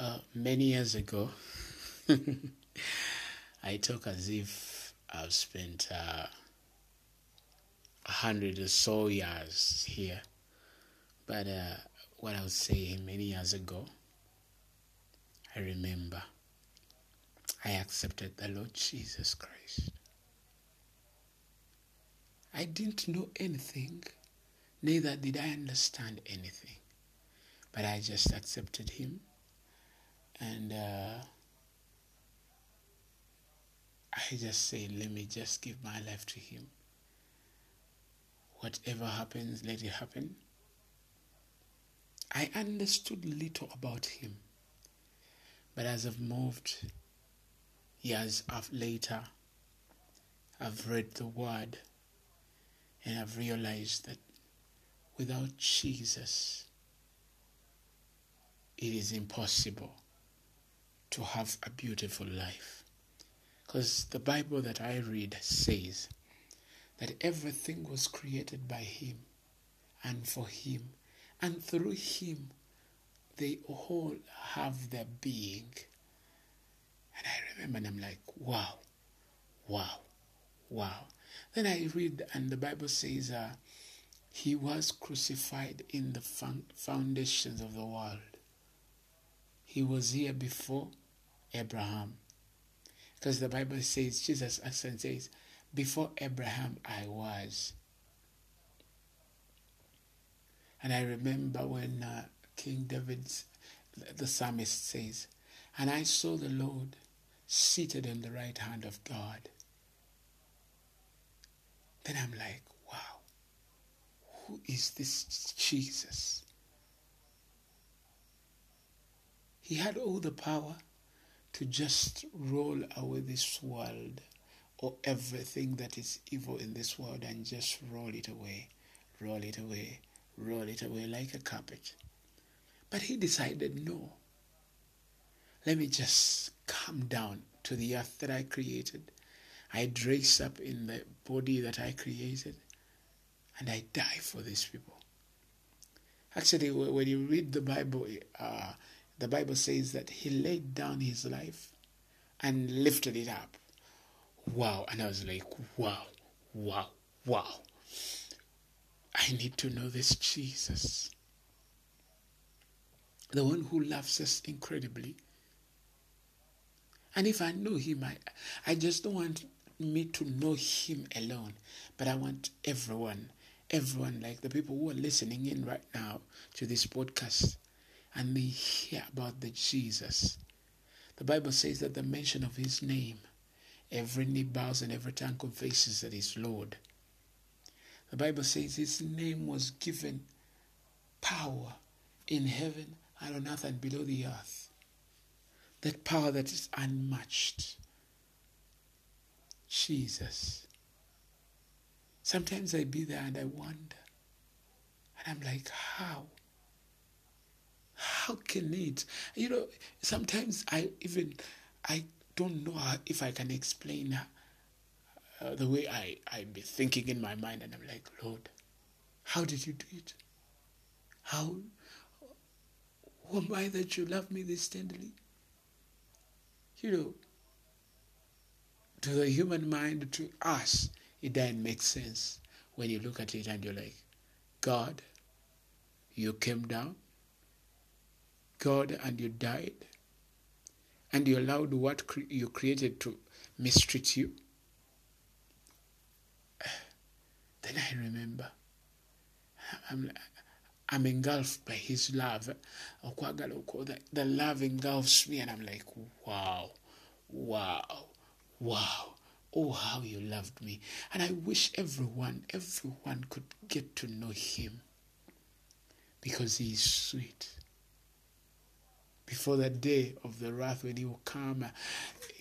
Uh, many years ago, I talk as if I've spent uh, a hundred or so years here. But uh, what I was saying many years ago, I remember I accepted the Lord Jesus Christ. I didn't know anything, neither did I understand anything, but I just accepted Him and uh, I just say, let me just give my life to Him. Whatever happens, let it happen. I understood little about Him, but as I've moved years later, I've read the Word and I've realized that without Jesus, it is impossible to have a beautiful life. Because the Bible that I read says that everything was created by Him and for Him, and through Him they all have their being. And I remember and I'm like, wow, wow, wow. Then I read, and the Bible says, uh, He was crucified in the foundations of the world. He was here before Abraham. Because the Bible says, Jesus actually says, Before Abraham I was. And I remember when uh, King David's, the psalmist says, And I saw the Lord seated on the right hand of God. Then I'm like, wow, who is this Jesus? He had all the power to just roll away this world or everything that is evil in this world and just roll it away, roll it away, roll it away like a carpet. But he decided, no. Let me just come down to the earth that I created. I dress up in the body that I created and I die for these people. Actually, when you read the Bible, uh, the Bible says that he laid down his life and lifted it up. Wow. And I was like, wow, wow, wow. I need to know this Jesus. The one who loves us incredibly. And if I know him, I, I just don't want me to know him alone, but I want everyone, everyone, like the people who are listening in right now to this podcast, and they hear about the Jesus. The Bible says that the mention of his name, every knee bows and every tongue confesses that he's Lord. The Bible says his name was given power in heaven and on earth and below the earth. That power that is unmatched. Jesus. Sometimes I be there and I wonder. And I'm like, how? How can it? You know sometimes i even i don't know if i can explain uh, the way i i be thinking in my mind and i'm like lord how did you do it? How who am i that you love me this tenderly? You know to the human mind to us it doesn't make sense when you look at it and you're like god you came down God and you died and you allowed what cre- you created to mistreat you, then I remember I'm, I'm engulfed by His love. The love engulfs me, and I'm like, wow, wow, wow. Oh, how you loved me. And I wish everyone, everyone could get to know Him because He is sweet before the day of the wrath when he will come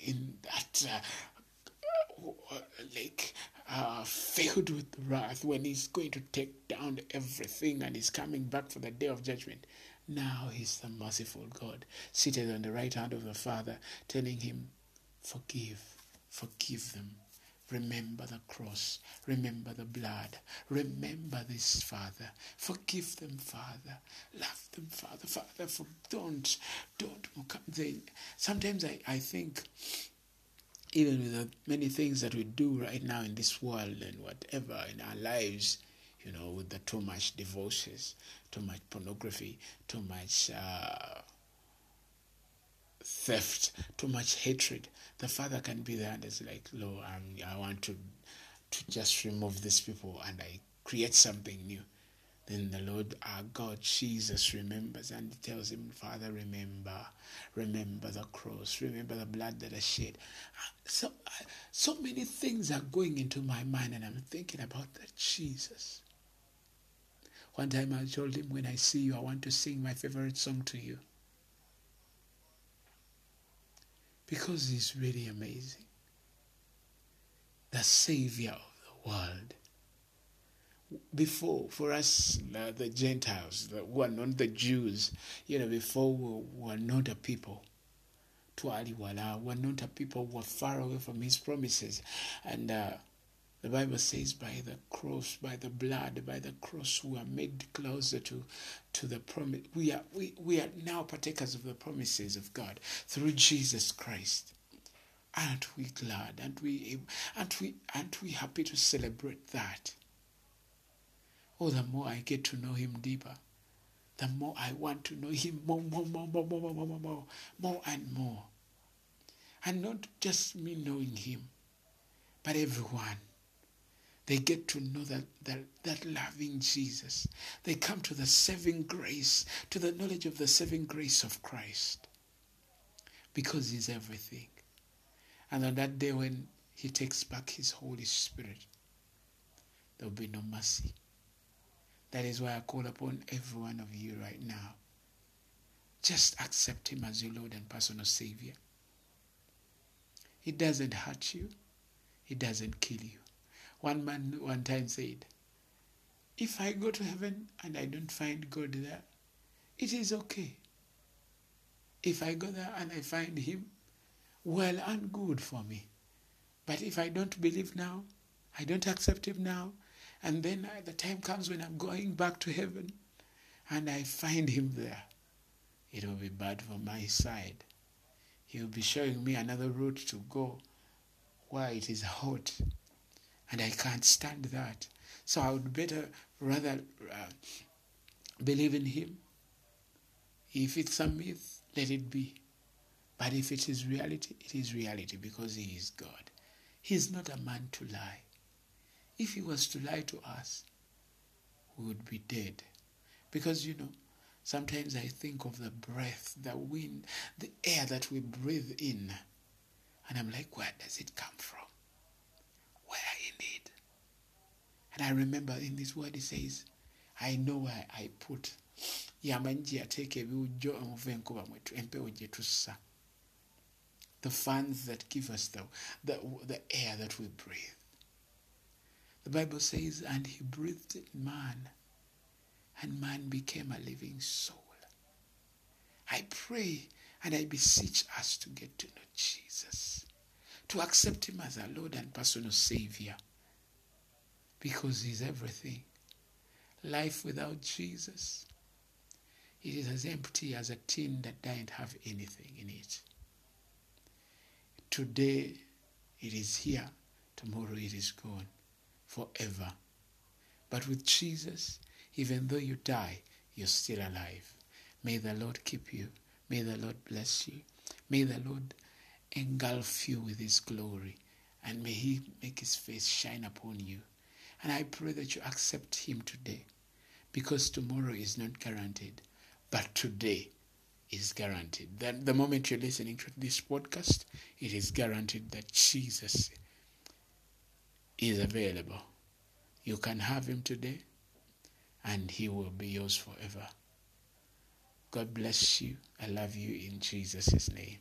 in that uh, like uh, filled with wrath when he's going to take down everything and he's coming back for the day of judgment. Now he's the merciful God, seated on the right hand of the Father, telling him, Forgive, forgive them, Remember the cross. Remember the blood. Remember this, Father. Forgive them, Father. Love them, Father. Father, for don't, don't. They, sometimes I, I think, even with the many things that we do right now in this world and whatever in our lives, you know, with the too much divorces, too much pornography, too much uh, theft, too much hatred, the father can be there and it's like, Lord, i want to to just remove these people and I create something new. Then the Lord our God Jesus remembers and tells him, Father, remember, remember the cross, remember the blood that I shed. Ah, so, ah, so many things are going into my mind and I'm thinking about that Jesus. One time I told him, when I see you, I want to sing my favorite song to you. Because he's really amazing. The Savior of the world. Before, for us, the Gentiles, who are not the Jews, you know, before we were not a people. Twaliwala, were not a people who were far away from his promises. And uh, the Bible says, by the cross, by the blood, by the cross, we are made closer to, to the promise. We are, we, we are now partakers of the promises of God through Jesus Christ. Aren't we glad? Aren't we, aren't we, aren't we happy to celebrate that? Oh, the more I get to know Him deeper, the more I want to know Him more, more, more, more, more, more, more, more, more and more. And not just me knowing Him, but everyone they get to know that, that, that loving Jesus. They come to the saving grace, to the knowledge of the saving grace of Christ. Because He's everything. And on that day when He takes back His Holy Spirit, there will be no mercy. That is why I call upon every one of you right now. Just accept Him as your Lord and personal Savior. He doesn't hurt you, He doesn't kill you. One man one time said, If I go to heaven and I don't find God there, it is okay. If I go there and I find Him, well and good for me. But if I don't believe now, I don't accept Him now, and then the time comes when I'm going back to heaven and I find Him there, it will be bad for my side. He will be showing me another route to go where it is hot and I can't stand that. So I would better rather uh, believe in Him. If it's a myth, let it be. But if it is reality, it is reality because He is God. He is not a man to lie. If He was to lie to us, we would be dead. Because, you know, sometimes I think of the breath, the wind, the air that we breathe in, and I'm like, where does it come from? Where and I remember in this word it says, I know where I put. The fans that give us the, the, the air that we breathe. The bible says and he breathed in man and man became a living soul. I pray and i beseech us to get to know jesus to accept him as our lord and personal savior because He's everything. Life without Jesus, it is as empty as a tin that doesn't have anything in it. Today it is here, tomorrow it is gone, forever. But with Jesus, even though you die, you're still alive. May the Lord keep you. May the Lord bless you. May the Lord engulf you with His glory. And may He make His face shine upon you. And I pray that you accept Him today because tomorrow is not guaranteed, but today is guaranteed. That the moment you're listening to this podcast, it is guaranteed that Jesus is available. You can have Him today, and He will be yours forever. God bless you. I love you in Jesus' name.